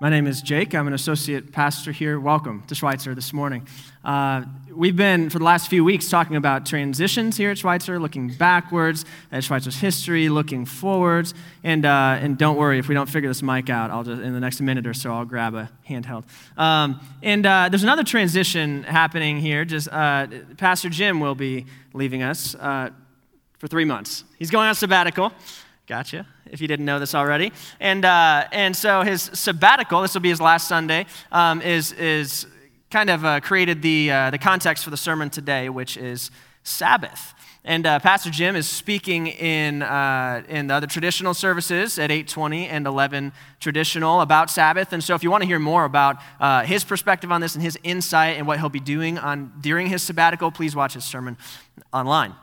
My name is Jake. I'm an associate pastor here. Welcome to Schweitzer this morning. Uh, we've been, for the last few weeks, talking about transitions here at Schweitzer, looking backwards at Schweitzer's history, looking forwards. And, uh, and don't worry, if we don't figure this mic out, I'll just, in the next minute or so, I'll grab a handheld. Um, and uh, there's another transition happening here. Just uh, Pastor Jim will be leaving us uh, for three months. He's going on sabbatical. Gotcha, if you didn't know this already. And, uh, and so his sabbatical, this will be his last Sunday, um, is, is kind of uh, created the, uh, the context for the sermon today, which is Sabbath. And uh, Pastor Jim is speaking in, uh, in the other traditional services at 820 and 11 traditional about Sabbath. And so if you want to hear more about uh, his perspective on this and his insight and what he'll be doing on, during his sabbatical, please watch his sermon online.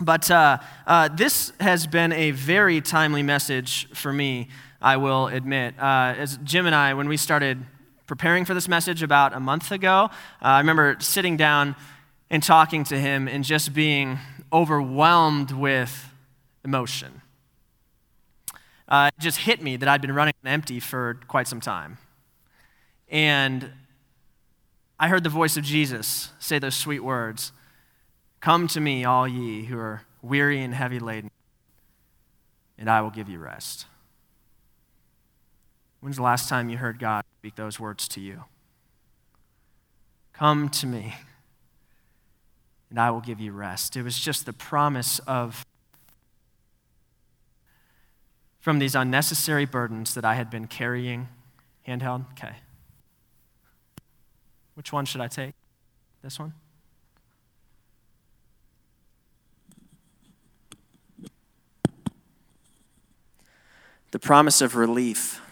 But uh, uh, this has been a very timely message for me, I will admit. Uh, as Jim and I, when we started preparing for this message about a month ago, uh, I remember sitting down and talking to him and just being overwhelmed with emotion. Uh, it just hit me that I'd been running empty for quite some time. And I heard the voice of Jesus say those sweet words Come to me, all ye who are weary and heavy laden, and I will give you rest. When's the last time you heard God speak those words to you? Come to me, and I will give you rest. It was just the promise of from these unnecessary burdens that I had been carrying. Handheld? Okay. Which one should I take? This one? The promise of relief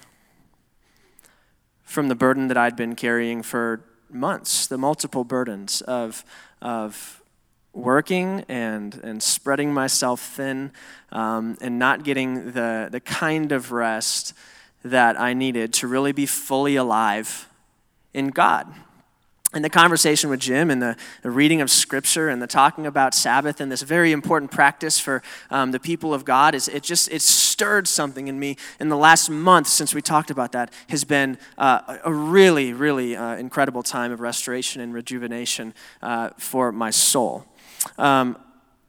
from the burden that I'd been carrying for months, the multiple burdens of, of working and, and spreading myself thin um, and not getting the, the kind of rest that I needed to really be fully alive in God. And the conversation with Jim and the, the, reading of Scripture and the talking about Sabbath and this very important practice for um, the people of God is it just it stirred something in me in the last month since we talked about that has been uh, a really really uh, incredible time of restoration and rejuvenation uh, for my soul. Um,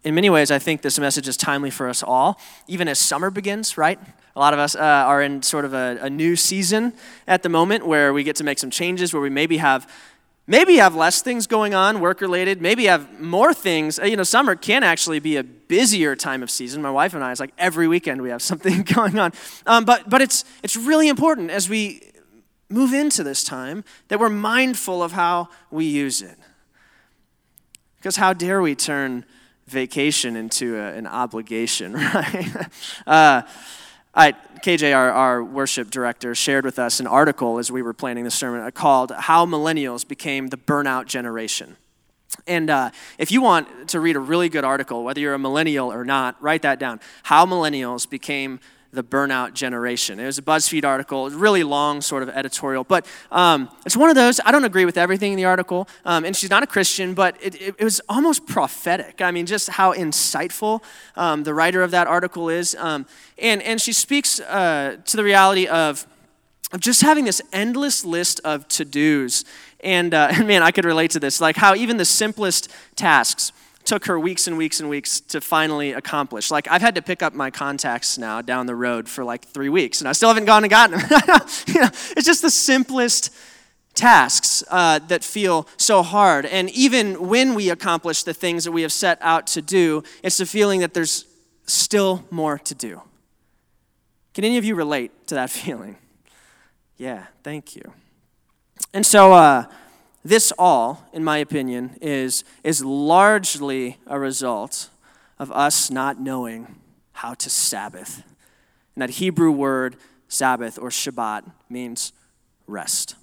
in many ways, I think this message is timely for us all, even as summer begins. Right, a lot of us uh, are in sort of a, a new season at the moment where we get to make some changes, where we maybe have Maybe you have less things going on, work related. Maybe you have more things. You know, summer can actually be a busier time of season. My wife and I, it's like every weekend we have something going on. Um, but but it's, it's really important as we move into this time that we're mindful of how we use it. Because how dare we turn vacation into a, an obligation, right? uh, I, KJ, our, our worship director, shared with us an article as we were planning the sermon called How Millennials Became the Burnout Generation. And uh, if you want to read a really good article, whether you're a millennial or not, write that down. How Millennials Became the burnout generation. It was a BuzzFeed article, really long sort of editorial, but um, it's one of those. I don't agree with everything in the article, um, and she's not a Christian, but it, it, it, was almost prophetic. I mean, just how insightful um, the writer of that article is, um, and and she speaks uh, to the reality of of just having this endless list of to dos, and, uh, and man, I could relate to this. Like how even the simplest tasks took her weeks and weeks and weeks to finally accomplish. Like, I've had to pick up my contacts now down the road for like three weeks, and I still haven't gone and gotten them. you know, it's just the simplest tasks uh, that feel so hard. And even when we accomplish the things that we have set out to do, it's the feeling that there's still more to do. Can any of you relate to that feeling? Yeah, thank you. And so, uh, this all, in my opinion, is, is largely a result of us not knowing how to Sabbath. And that Hebrew word, Sabbath or Shabbat, means rest.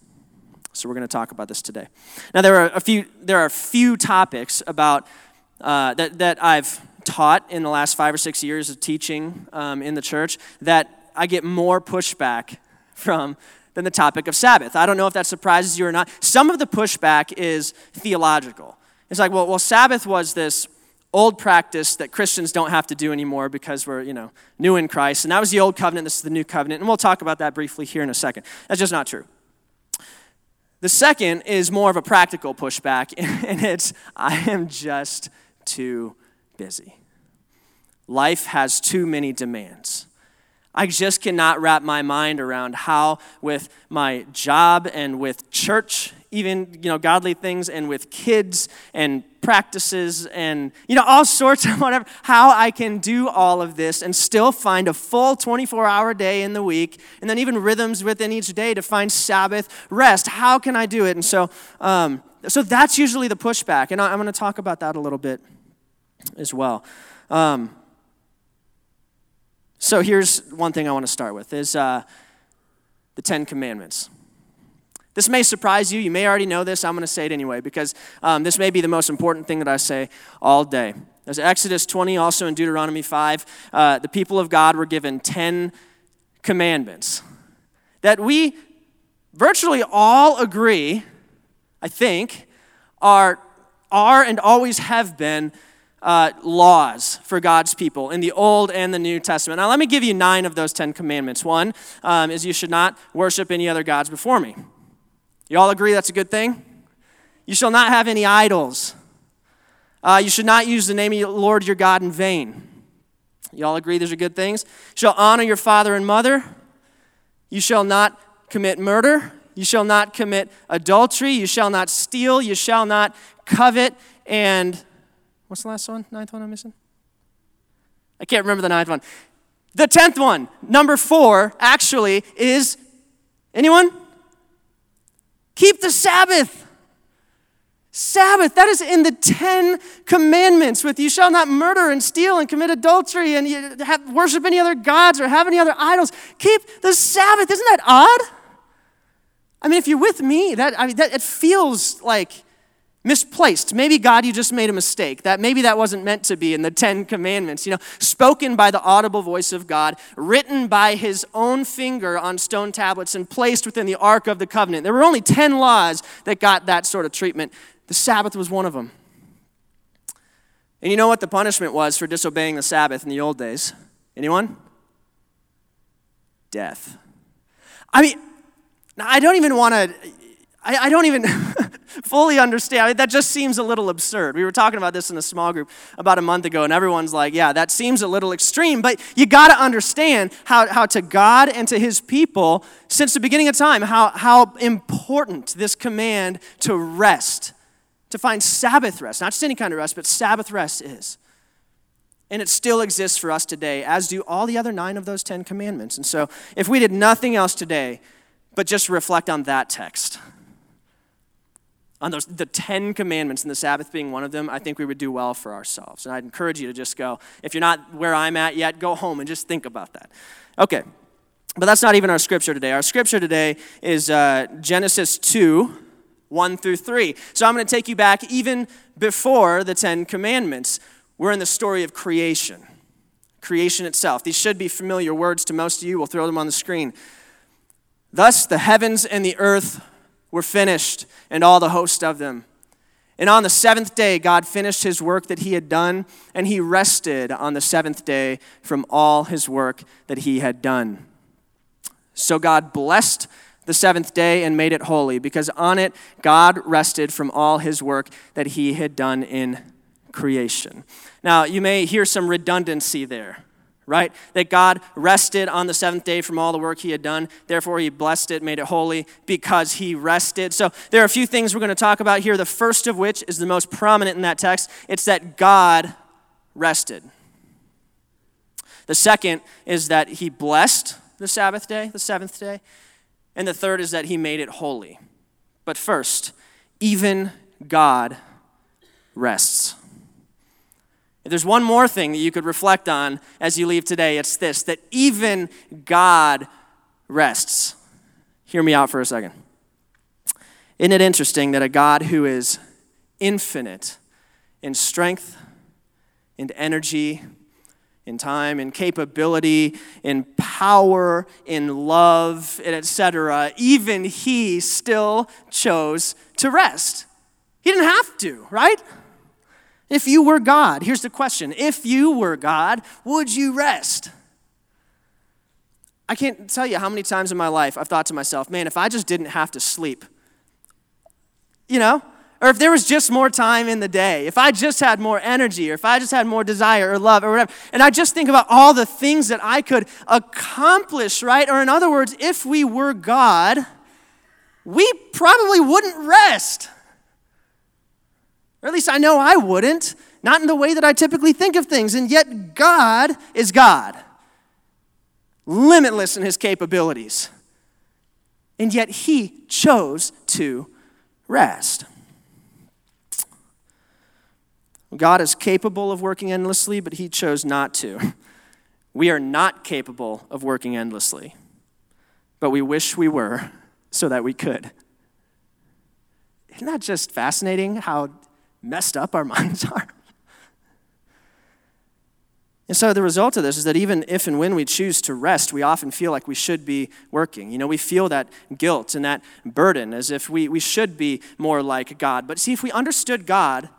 So we're going to talk about this today. Now, there are a few, there are a few topics about uh, that, that I've taught in the last five or six years of teaching um, in the church that I get more pushback from than the topic of Sabbath. I don't know if that surprises you or not. Some of the pushback is theological. It's like, well, well, Sabbath was this old practice that Christians don't have to do anymore because we're, you know, new in Christ. And that was the old covenant, this is the new covenant. And we'll talk about that briefly here in a second. That's just not true. The second is more of a practical pushback, and it's I am just too busy. Life has too many demands. I just cannot wrap my mind around how, with my job and with church, even you know godly things, and with kids and practices and you know all sorts of whatever, how I can do all of this and still find a full 24-hour day in the week, and then even rhythms within each day to find Sabbath rest. How can I do it? And so, um, so that's usually the pushback, and I'm going to talk about that a little bit as well. Um, so here's one thing I want to start with is uh, the Ten Commandments. This may surprise you. You may already know this. I'm going to say it anyway because um, this may be the most important thing that I say all day. There's Exodus 20, also in Deuteronomy 5. Uh, the people of God were given 10 commandments that we virtually all agree, I think, are, are and always have been uh, laws for God's people in the Old and the New Testament. Now, let me give you nine of those Ten Commandments. One um, is you should not worship any other gods before me. You all agree that's a good thing? You shall not have any idols. Uh, you should not use the name of the Lord your God in vain. You all agree these are good things? You shall honor your father and mother. You shall not commit murder. You shall not commit adultery. You shall not steal. You shall not covet. And What's the last one? Ninth one I'm missing? I can't remember the ninth one. The tenth one, number four, actually is anyone? Keep the Sabbath. Sabbath, that is in the Ten Commandments with you shall not murder and steal and commit adultery and you have, worship any other gods or have any other idols. Keep the Sabbath. Isn't that odd? I mean, if you're with me, that, I mean, that, it feels like misplaced. Maybe god you just made a mistake that maybe that wasn't meant to be in the 10 commandments you know spoken by the audible voice of god written by his own finger on stone tablets and placed within the ark of the covenant. There were only 10 laws that got that sort of treatment. The sabbath was one of them. And you know what the punishment was for disobeying the sabbath in the old days? Anyone? Death. I mean i don't even want to I, I don't even fully understand. That just seems a little absurd. We were talking about this in a small group about a month ago, and everyone's like, yeah, that seems a little extreme. But you got to understand how, how to God and to his people, since the beginning of time, how, how important this command to rest, to find Sabbath rest, not just any kind of rest, but Sabbath rest is. And it still exists for us today, as do all the other nine of those Ten Commandments. And so, if we did nothing else today but just reflect on that text, on those, the Ten Commandments and the Sabbath being one of them, I think we would do well for ourselves. And I'd encourage you to just go, if you're not where I'm at yet, go home and just think about that. Okay, but that's not even our scripture today. Our scripture today is uh, Genesis 2, 1 through 3. So I'm going to take you back even before the Ten Commandments. We're in the story of creation, creation itself. These should be familiar words to most of you. We'll throw them on the screen. Thus, the heavens and the earth were finished, and all the host of them. And on the seventh day, God finished his work that he had done, and he rested on the seventh day from all his work that he had done. So God blessed the seventh day and made it holy, because on it God rested from all his work that he had done in creation. Now, you may hear some redundancy there right? That God rested on the seventh day from all the work he had done. Therefore, he blessed it, made it holy because he rested. So, there are a few things we're going to talk about here. The first of which is the most prominent in that text it's that God rested. The second is that he blessed the Sabbath day, the seventh day. And the third is that he made it holy. But first, even God rests. If there's one more thing that you could reflect on as you leave today, it's this that even God rests. Hear me out for a second. Isn't it interesting that a God who is infinite in strength, in energy, in time, in capability, in power, in love, etc., even he still chose to rest. He didn't have to, right? If you were God, here's the question if you were God, would you rest? I can't tell you how many times in my life I've thought to myself, man, if I just didn't have to sleep, you know? Or if there was just more time in the day, if I just had more energy, or if I just had more desire or love or whatever, and I just think about all the things that I could accomplish, right? Or in other words, if we were God, we probably wouldn't rest. Or at least I know I wouldn't, not in the way that I typically think of things. And yet, God is God, limitless in his capabilities. And yet, he chose to rest. God is capable of working endlessly, but he chose not to. We are not capable of working endlessly, but we wish we were so that we could. Isn't that just fascinating how messed up our minds are. And so the result of this is that even if and when we choose to rest, we often feel like we should be working. You know, we feel that guilt and that burden as if we, we should be more like God. But see, if we understood God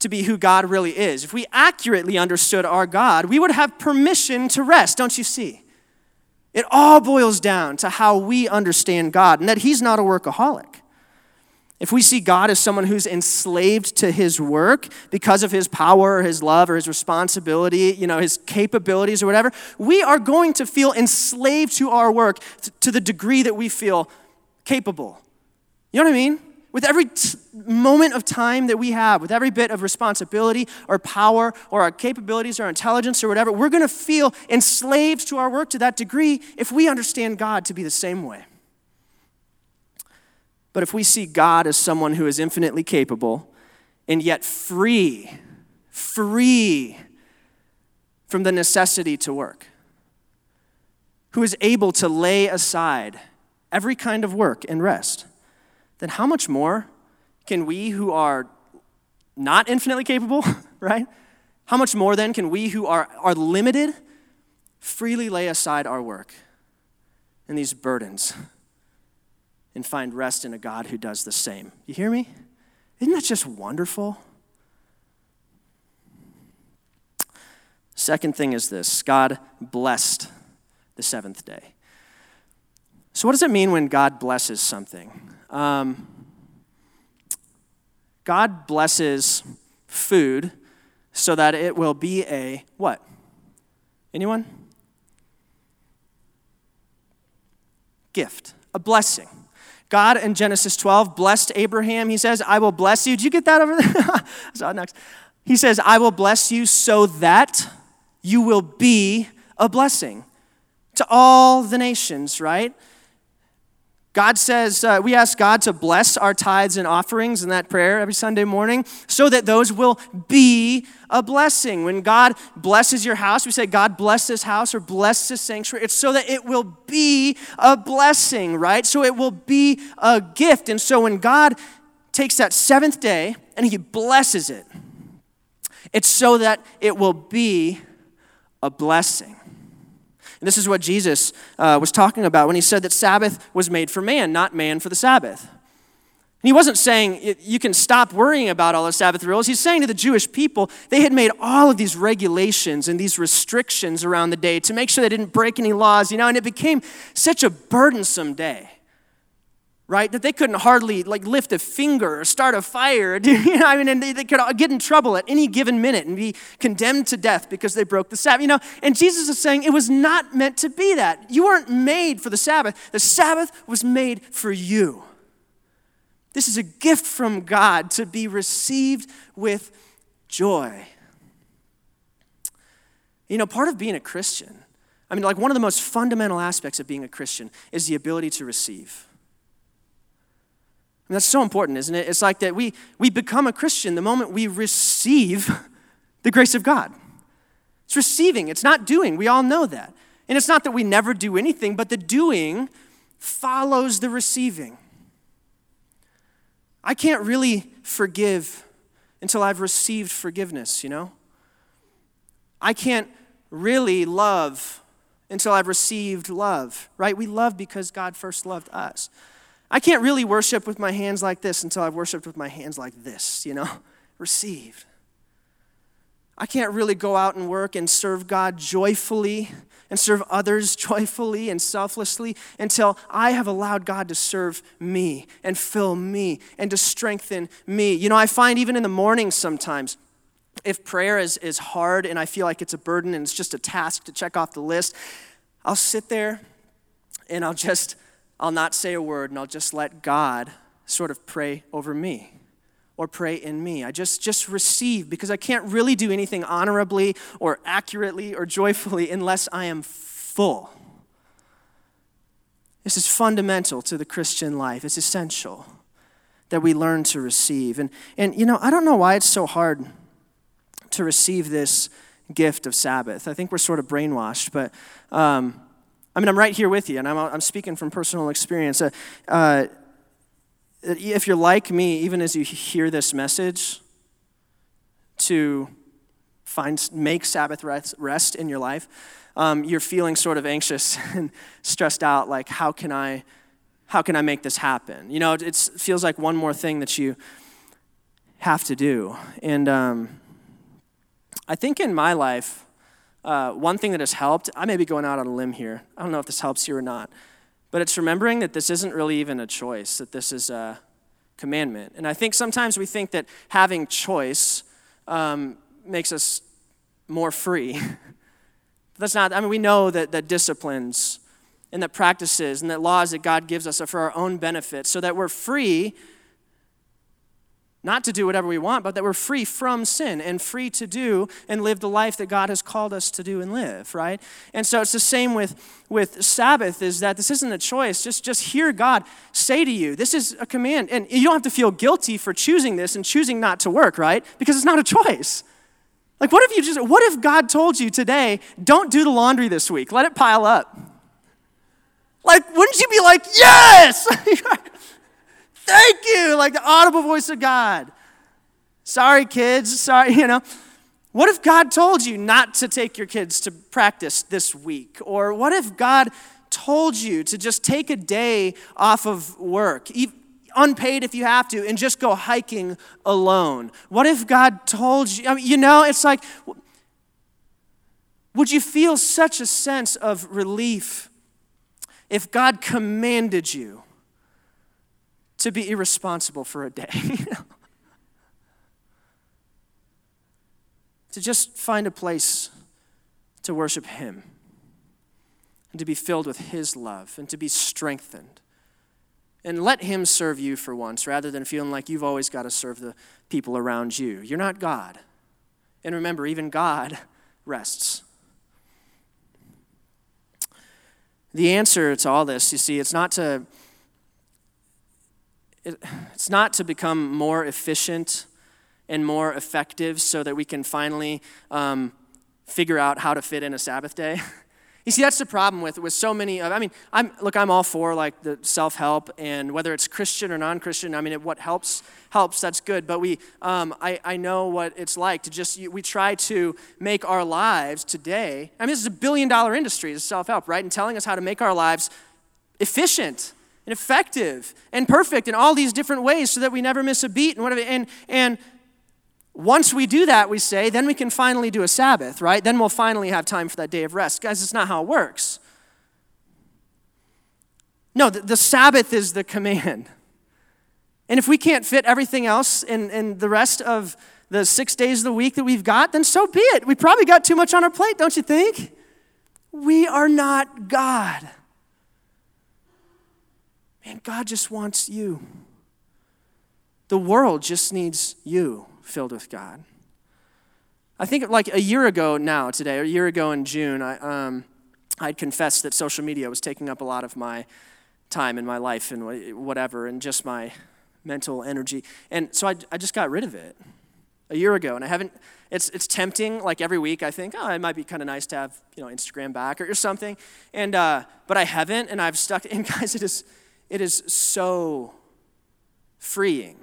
to be who God really is, if we accurately understood our God, we would have permission to rest, don't you see? It all boils down to how we understand God and that He's not a workaholic. If we see God as someone who's enslaved to his work because of his power or his love or his responsibility, you know, his capabilities or whatever, we are going to feel enslaved to our work to the degree that we feel capable. You know what I mean? With every t- moment of time that we have, with every bit of responsibility or power or our capabilities or intelligence or whatever, we're going to feel enslaved to our work to that degree if we understand God to be the same way. But if we see God as someone who is infinitely capable and yet free, free from the necessity to work, who is able to lay aside every kind of work and rest, then how much more can we who are not infinitely capable, right? How much more then can we who are, are limited freely lay aside our work and these burdens and find rest in a God who does the same. You hear me? Isn't that just wonderful? Second thing is this God blessed the seventh day. So, what does it mean when God blesses something? Um, God blesses food so that it will be a what? Anyone? Gift, a blessing. God in Genesis 12 blessed Abraham. He says, I will bless you. Did you get that over there? so next. He says, I will bless you so that you will be a blessing to all the nations, right? God says, uh, we ask God to bless our tithes and offerings in that prayer every Sunday morning so that those will be a blessing. When God blesses your house, we say, God bless this house or bless this sanctuary. It's so that it will be a blessing, right? So it will be a gift. And so when God takes that seventh day and He blesses it, it's so that it will be a blessing. And this is what Jesus uh, was talking about when he said that Sabbath was made for man, not man for the Sabbath. And he wasn't saying you can stop worrying about all the Sabbath rules. He's saying to the Jewish people, they had made all of these regulations and these restrictions around the day to make sure they didn't break any laws, you know, and it became such a burdensome day right? That they couldn't hardly like lift a finger or start a fire. you know, I mean, and they, they could get in trouble at any given minute and be condemned to death because they broke the Sabbath. You know, and Jesus is saying it was not meant to be that. You weren't made for the Sabbath. The Sabbath was made for you. This is a gift from God to be received with joy. You know, part of being a Christian, I mean, like one of the most fundamental aspects of being a Christian is the ability to receive. And that's so important, isn't it? It's like that we, we become a Christian the moment we receive the grace of God. It's receiving, it's not doing. We all know that. And it's not that we never do anything, but the doing follows the receiving. I can't really forgive until I've received forgiveness, you know? I can't really love until I've received love, right? We love because God first loved us. I can't really worship with my hands like this until I've worshiped with my hands like this, you know? Received. I can't really go out and work and serve God joyfully and serve others joyfully and selflessly until I have allowed God to serve me and fill me and to strengthen me. You know, I find even in the morning sometimes, if prayer is, is hard and I feel like it's a burden and it's just a task to check off the list, I'll sit there and I'll just, I'll not say a word and I'll just let God sort of pray over me or pray in me. I just just receive because I can't really do anything honorably or accurately or joyfully unless I am full. This is fundamental to the Christian life. It's essential that we learn to receive. And and you know, I don't know why it's so hard to receive this gift of Sabbath. I think we're sort of brainwashed, but um, I mean, I'm right here with you, and I'm, I'm speaking from personal experience. Uh, uh, if you're like me, even as you hear this message, to find make Sabbath rest, in your life, um, you're feeling sort of anxious and stressed out. Like, how can I, how can I make this happen? You know, it feels like one more thing that you have to do. And um, I think in my life, uh, one thing that has helped. I may be going out on a limb here. I don't know if this helps you or not. But it's remembering that this isn't really even a choice, that this is a commandment. And I think sometimes we think that having choice um, makes us more free. That's not, I mean, we know that, that disciplines and that practices and that laws that God gives us are for our own benefit so that we're free not to do whatever we want, but that we're free from sin and free to do and live the life that God has called us to do and live, right? And so it's the same with, with Sabbath, is that this isn't a choice. Just, just hear God say to you, this is a command. And you don't have to feel guilty for choosing this and choosing not to work, right? Because it's not a choice. Like, what if you just, what if God told you today, don't do the laundry this week, let it pile up? Like, wouldn't you be like, yes! Thank you, like the audible voice of God. Sorry, kids. Sorry, you know. What if God told you not to take your kids to practice this week? Or what if God told you to just take a day off of work, unpaid if you have to, and just go hiking alone? What if God told you? I mean, you know, it's like, would you feel such a sense of relief if God commanded you? To be irresponsible for a day. to just find a place to worship Him and to be filled with His love and to be strengthened. And let Him serve you for once rather than feeling like you've always got to serve the people around you. You're not God. And remember, even God rests. The answer to all this, you see, it's not to it's not to become more efficient and more effective so that we can finally um, figure out how to fit in a Sabbath day. You see, that's the problem with, with so many. Of, I mean, I'm, look, I'm all for like the self help, and whether it's Christian or non Christian. I mean, it, what helps helps. That's good. But we, um, I, I know what it's like to just we try to make our lives today. I mean, this is a billion dollar industry, is self help, right? And telling us how to make our lives efficient and effective and perfect in all these different ways so that we never miss a beat and whatever. And, and once we do that, we say, then we can finally do a Sabbath, right? Then we'll finally have time for that day of rest. Guys, it's not how it works. No, the, the Sabbath is the command. And if we can't fit everything else in, in the rest of the six days of the week that we've got, then so be it. We probably got too much on our plate, don't you think? We are not God. Man, God just wants you. The world just needs you filled with God. I think like a year ago now, today, or a year ago in June, I, um, I'd confessed that social media was taking up a lot of my time in my life and whatever, and just my mental energy. And so I, I just got rid of it a year ago, and I haven't. It's it's tempting. Like every week, I think, oh, it might be kind of nice to have you know Instagram back or, or something, and uh, but I haven't, and I've stuck. And guys, it is it is so freeing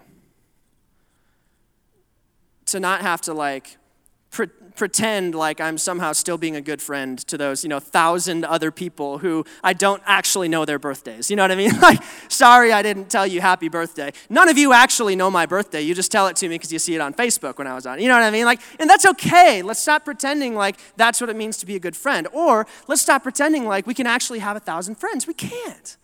to not have to like pre- pretend like I'm somehow still being a good friend to those, you know, thousand other people who I don't actually know their birthdays. You know what I mean? Like, sorry I didn't tell you happy birthday. None of you actually know my birthday. You just tell it to me because you see it on Facebook when I was on. You know what I mean? Like, and that's okay. Let's stop pretending like that's what it means to be a good friend. Or let's stop pretending like we can actually have a thousand friends. We can't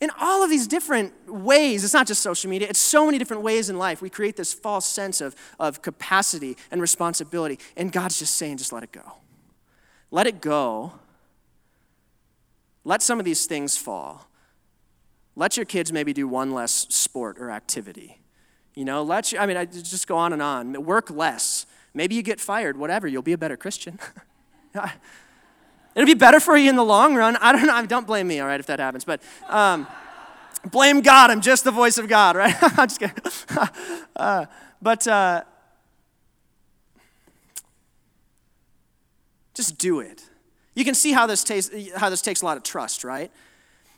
in all of these different ways, it's not just social media, it's so many different ways in life. We create this false sense of, of capacity and responsibility. And God's just saying, just let it go. Let it go. Let some of these things fall. Let your kids maybe do one less sport or activity. You know, let you, I mean, I just go on and on. Work less. Maybe you get fired, whatever, you'll be a better Christian. It'll be better for you in the long run. I don't know. Don't blame me, all right, if that happens. But um, blame God. I'm just the voice of God, right? I'm just kidding. uh, but uh, just do it. You can see how this, takes, how this takes a lot of trust, right?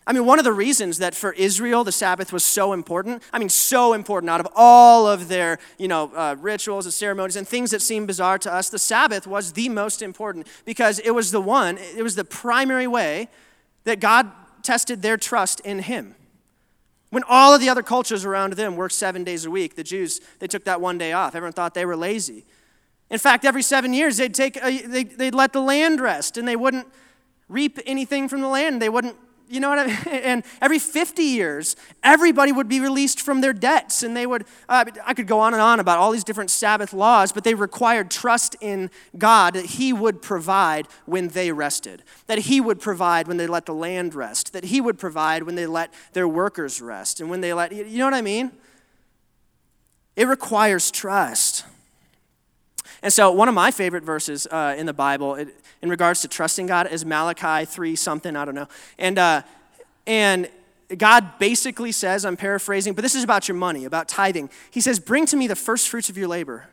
I mean, one of the reasons that for Israel the Sabbath was so important, I mean, so important out of all of their, you know, uh, rituals and ceremonies and things that seem bizarre to us, the Sabbath was the most important because it was the one, it was the primary way that God tested their trust in Him. When all of the other cultures around them worked seven days a week, the Jews, they took that one day off. Everyone thought they were lazy. In fact, every seven years, they'd, take a, they'd, they'd let the land rest and they wouldn't reap anything from the land. They wouldn't you know what I mean? And every 50 years, everybody would be released from their debts. And they would, uh, I could go on and on about all these different Sabbath laws, but they required trust in God that He would provide when they rested, that He would provide when they let the land rest, that He would provide when they let their workers rest, and when they let, you know what I mean? It requires trust. And so, one of my favorite verses uh, in the Bible it, in regards to trusting God is Malachi 3 something, I don't know. And, uh, and God basically says, I'm paraphrasing, but this is about your money, about tithing. He says, Bring to me the first fruits of your labor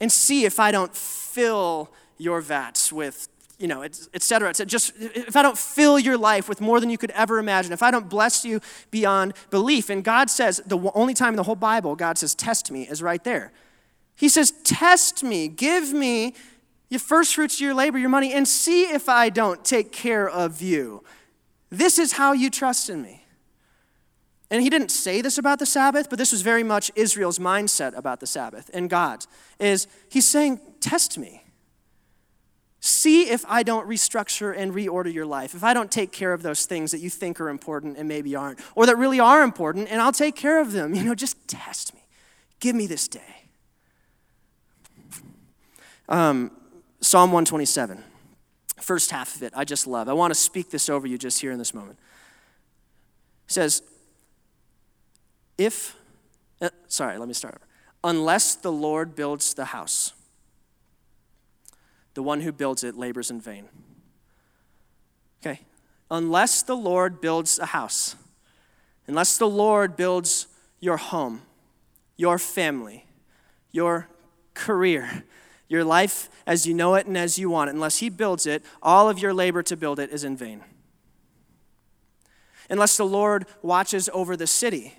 and see if I don't fill your vats with you know, et cetera, et cetera. Just if I don't fill your life with more than you could ever imagine, if I don't bless you beyond belief. And God says, the only time in the whole Bible God says, test me, is right there. He says, Test me, give me your first fruits of your labor, your money, and see if I don't take care of you. This is how you trust in me. And he didn't say this about the Sabbath, but this was very much Israel's mindset about the Sabbath and God. Is he's saying, Test me. See if I don't restructure and reorder your life, if I don't take care of those things that you think are important and maybe aren't, or that really are important, and I'll take care of them. You know, just test me. Give me this day. Um, Psalm 127, first half of it, I just love. I want to speak this over you just here in this moment. It says, if, uh, sorry, let me start over. Unless the Lord builds the house, the one who builds it labors in vain. Okay, unless the Lord builds a house, unless the Lord builds your home, your family, your career, your life as you know it and as you want it. Unless He builds it, all of your labor to build it is in vain. Unless the Lord watches over the city,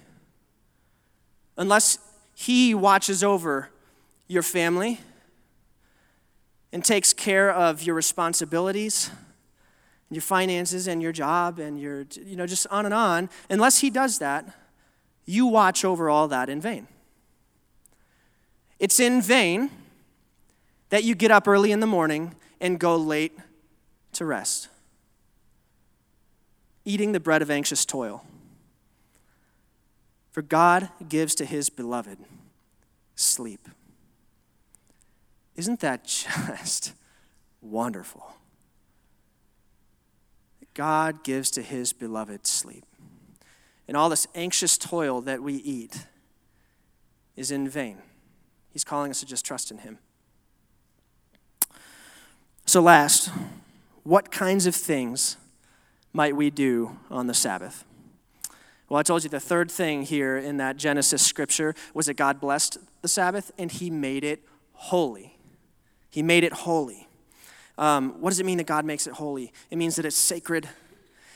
unless He watches over your family and takes care of your responsibilities and your finances and your job and your, you know, just on and on, unless He does that, you watch over all that in vain. It's in vain that you get up early in the morning and go late to rest. Eating the bread of anxious toil. For God gives to his beloved sleep. Isn't that just wonderful? God gives to his beloved sleep. And all this anxious toil that we eat is in vain. He's calling us to just trust in him. So, last, what kinds of things might we do on the Sabbath? Well, I told you the third thing here in that Genesis scripture was that God blessed the Sabbath and he made it holy. He made it holy. Um, what does it mean that God makes it holy? It means that it's sacred.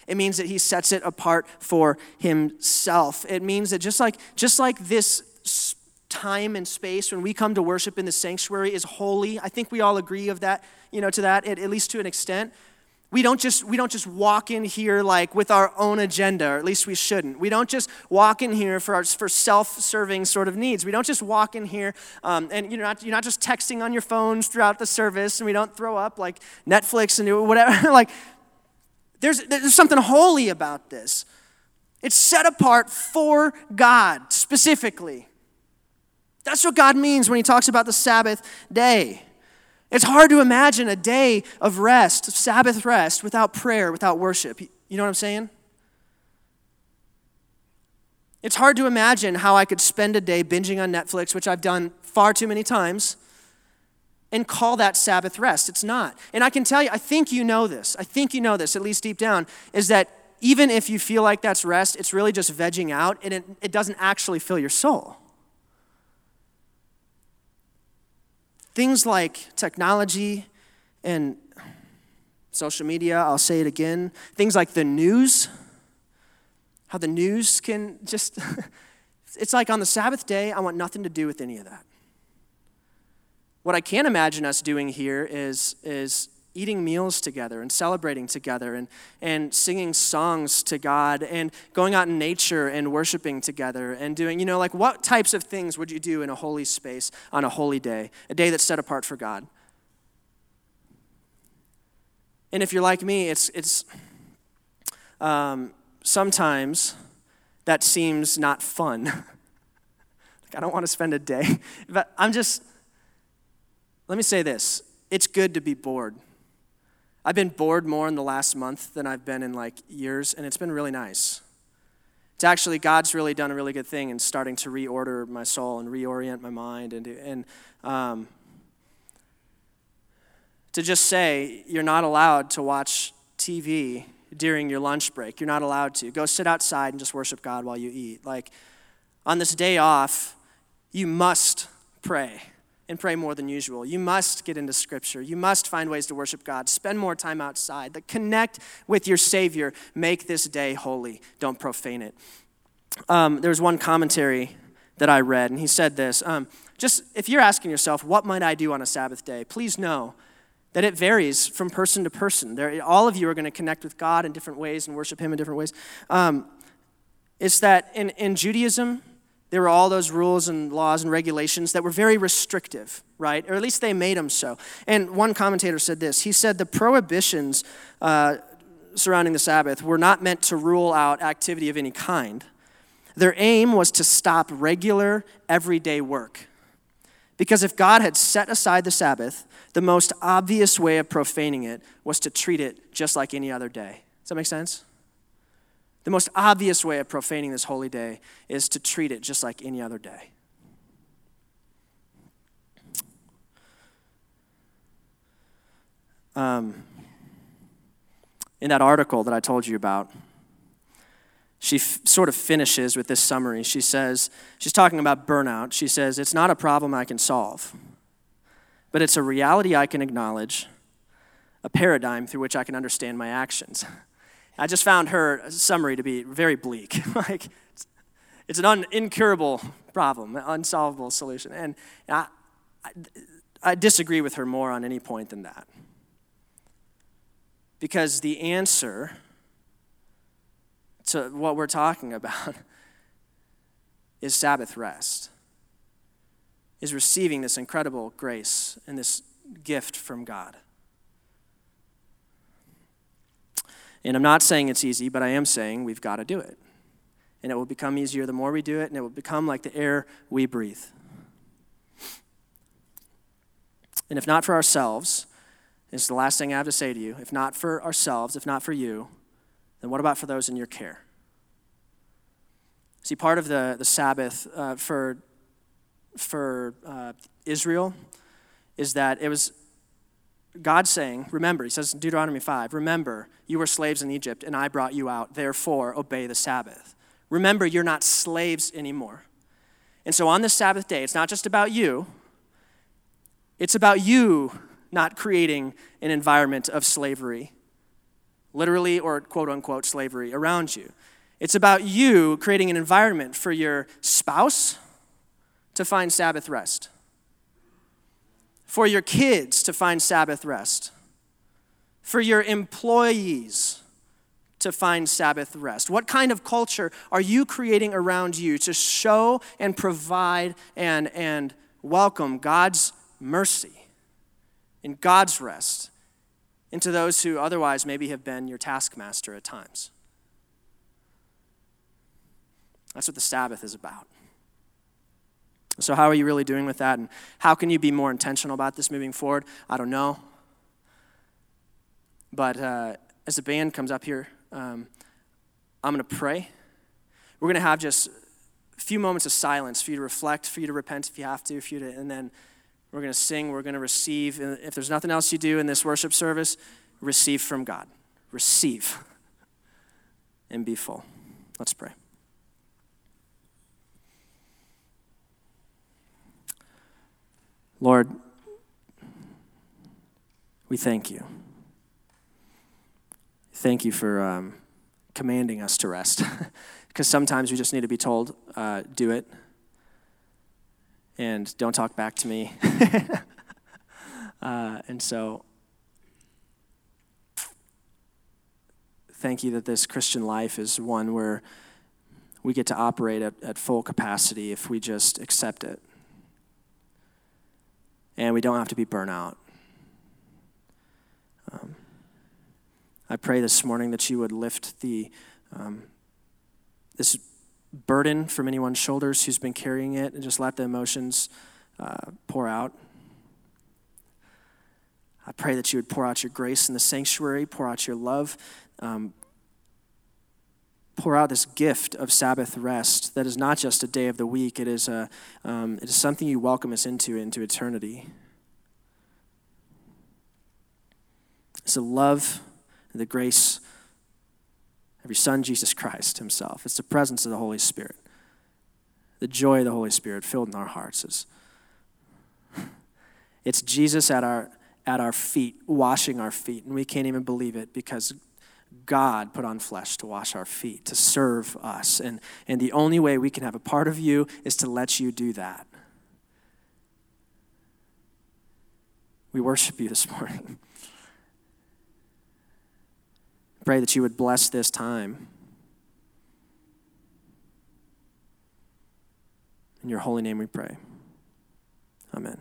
It means that he sets it apart for himself. It means that just like, just like this time and space when we come to worship in the sanctuary is holy. I think we all agree of that, you know, to that, at, at least to an extent. We don't just we don't just walk in here like with our own agenda, or at least we shouldn't. We don't just walk in here for our, for self-serving sort of needs. We don't just walk in here um, and you're not you're not just texting on your phones throughout the service, and we don't throw up like Netflix and whatever. like there's there's something holy about this. It's set apart for God specifically. That's what God means when He talks about the Sabbath day. It's hard to imagine a day of rest, Sabbath rest, without prayer, without worship. You know what I'm saying? It's hard to imagine how I could spend a day binging on Netflix, which I've done far too many times, and call that Sabbath rest. It's not. And I can tell you, I think you know this. I think you know this, at least deep down, is that even if you feel like that's rest, it's really just vegging out and it, it doesn't actually fill your soul. Things like technology and social media, I'll say it again, things like the news, how the news can just, it's like on the Sabbath day, I want nothing to do with any of that. What I can't imagine us doing here is, is eating meals together and celebrating together and, and singing songs to God and going out in nature and worshiping together and doing, you know, like what types of things would you do in a holy space on a holy day, a day that's set apart for God? And if you're like me, it's, it's um, sometimes that seems not fun. like, I don't want to spend a day. But I'm just, let me say this it's good to be bored. I've been bored more in the last month than I've been in like years, and it's been really nice. It's actually, God's really done a really good thing in starting to reorder my soul and reorient my mind and, and um, to just say, you're not allowed to watch TV during your lunch break. You're not allowed to. Go sit outside and just worship God while you eat. Like, on this day off, you must pray and pray more than usual. You must get into Scripture. You must find ways to worship God. Spend more time outside. That connect with your Savior. Make this day holy. Don't profane it. Um, there was one commentary that I read, and he said this um, Just if you're asking yourself, what might I do on a Sabbath day? Please know that it varies from person to person. There, all of you are going to connect with God in different ways and worship Him in different ways. Um, it's that in, in Judaism, there were all those rules and laws and regulations that were very restrictive, right? Or at least they made them so. And one commentator said this he said the prohibitions uh, surrounding the Sabbath were not meant to rule out activity of any kind. Their aim was to stop regular, everyday work. Because if God had set aside the Sabbath, the most obvious way of profaning it was to treat it just like any other day. Does that make sense? The most obvious way of profaning this holy day is to treat it just like any other day. Um, in that article that I told you about, she f- sort of finishes with this summary. She says, she's talking about burnout. She says, It's not a problem I can solve, but it's a reality I can acknowledge, a paradigm through which I can understand my actions. I just found her summary to be very bleak. like, it's an un- incurable problem, an unsolvable solution. And I, I, I disagree with her more on any point than that. Because the answer to what we're talking about is Sabbath rest, is receiving this incredible grace and this gift from God. And I'm not saying it's easy, but I am saying we've got to do it. And it will become easier the more we do it, and it will become like the air we breathe. And if not for ourselves, this is the last thing I have to say to you. If not for ourselves, if not for you, then what about for those in your care? See, part of the, the Sabbath uh, for, for uh, Israel is that it was God saying, remember, he says in Deuteronomy 5, remember, you were slaves in Egypt and I brought you out, therefore obey the Sabbath. Remember, you're not slaves anymore. And so on this Sabbath day, it's not just about you, it's about you not creating an environment of slavery, literally or quote unquote slavery around you. It's about you creating an environment for your spouse to find Sabbath rest? For your kids to find Sabbath rest? For your employees to find Sabbath rest? What kind of culture are you creating around you to show and provide and, and welcome God's mercy and God's rest into those who otherwise maybe have been your taskmaster at times? That's what the Sabbath is about. So, how are you really doing with that? And how can you be more intentional about this moving forward? I don't know. But uh, as the band comes up here, um, I'm going to pray. We're going to have just a few moments of silence for you to reflect, for you to repent if you have to, for you to, and then we're going to sing, we're going to receive. If there's nothing else you do in this worship service, receive from God. Receive and be full. Let's pray. Lord, we thank you. Thank you for um, commanding us to rest. Because sometimes we just need to be told, uh, do it. And don't talk back to me. uh, and so, thank you that this Christian life is one where we get to operate at, at full capacity if we just accept it and we don't have to be burnt out. Um, I pray this morning that you would lift the um, this burden from anyone's shoulders who's been carrying it, and just let the emotions uh, pour out. I pray that you would pour out your grace in the sanctuary, pour out your love, um, pour out this gift of Sabbath rest that is not just a day of the week, it is, a, um, it is something you welcome us into, into eternity. It's the love and the grace of your Son, Jesus Christ Himself. It's the presence of the Holy Spirit, the joy of the Holy Spirit filled in our hearts. It's, it's Jesus at our, at our feet, washing our feet, and we can't even believe it because God put on flesh to wash our feet, to serve us. And, and the only way we can have a part of you is to let you do that. We worship you this morning. Pray that you would bless this time. In your holy name we pray. Amen.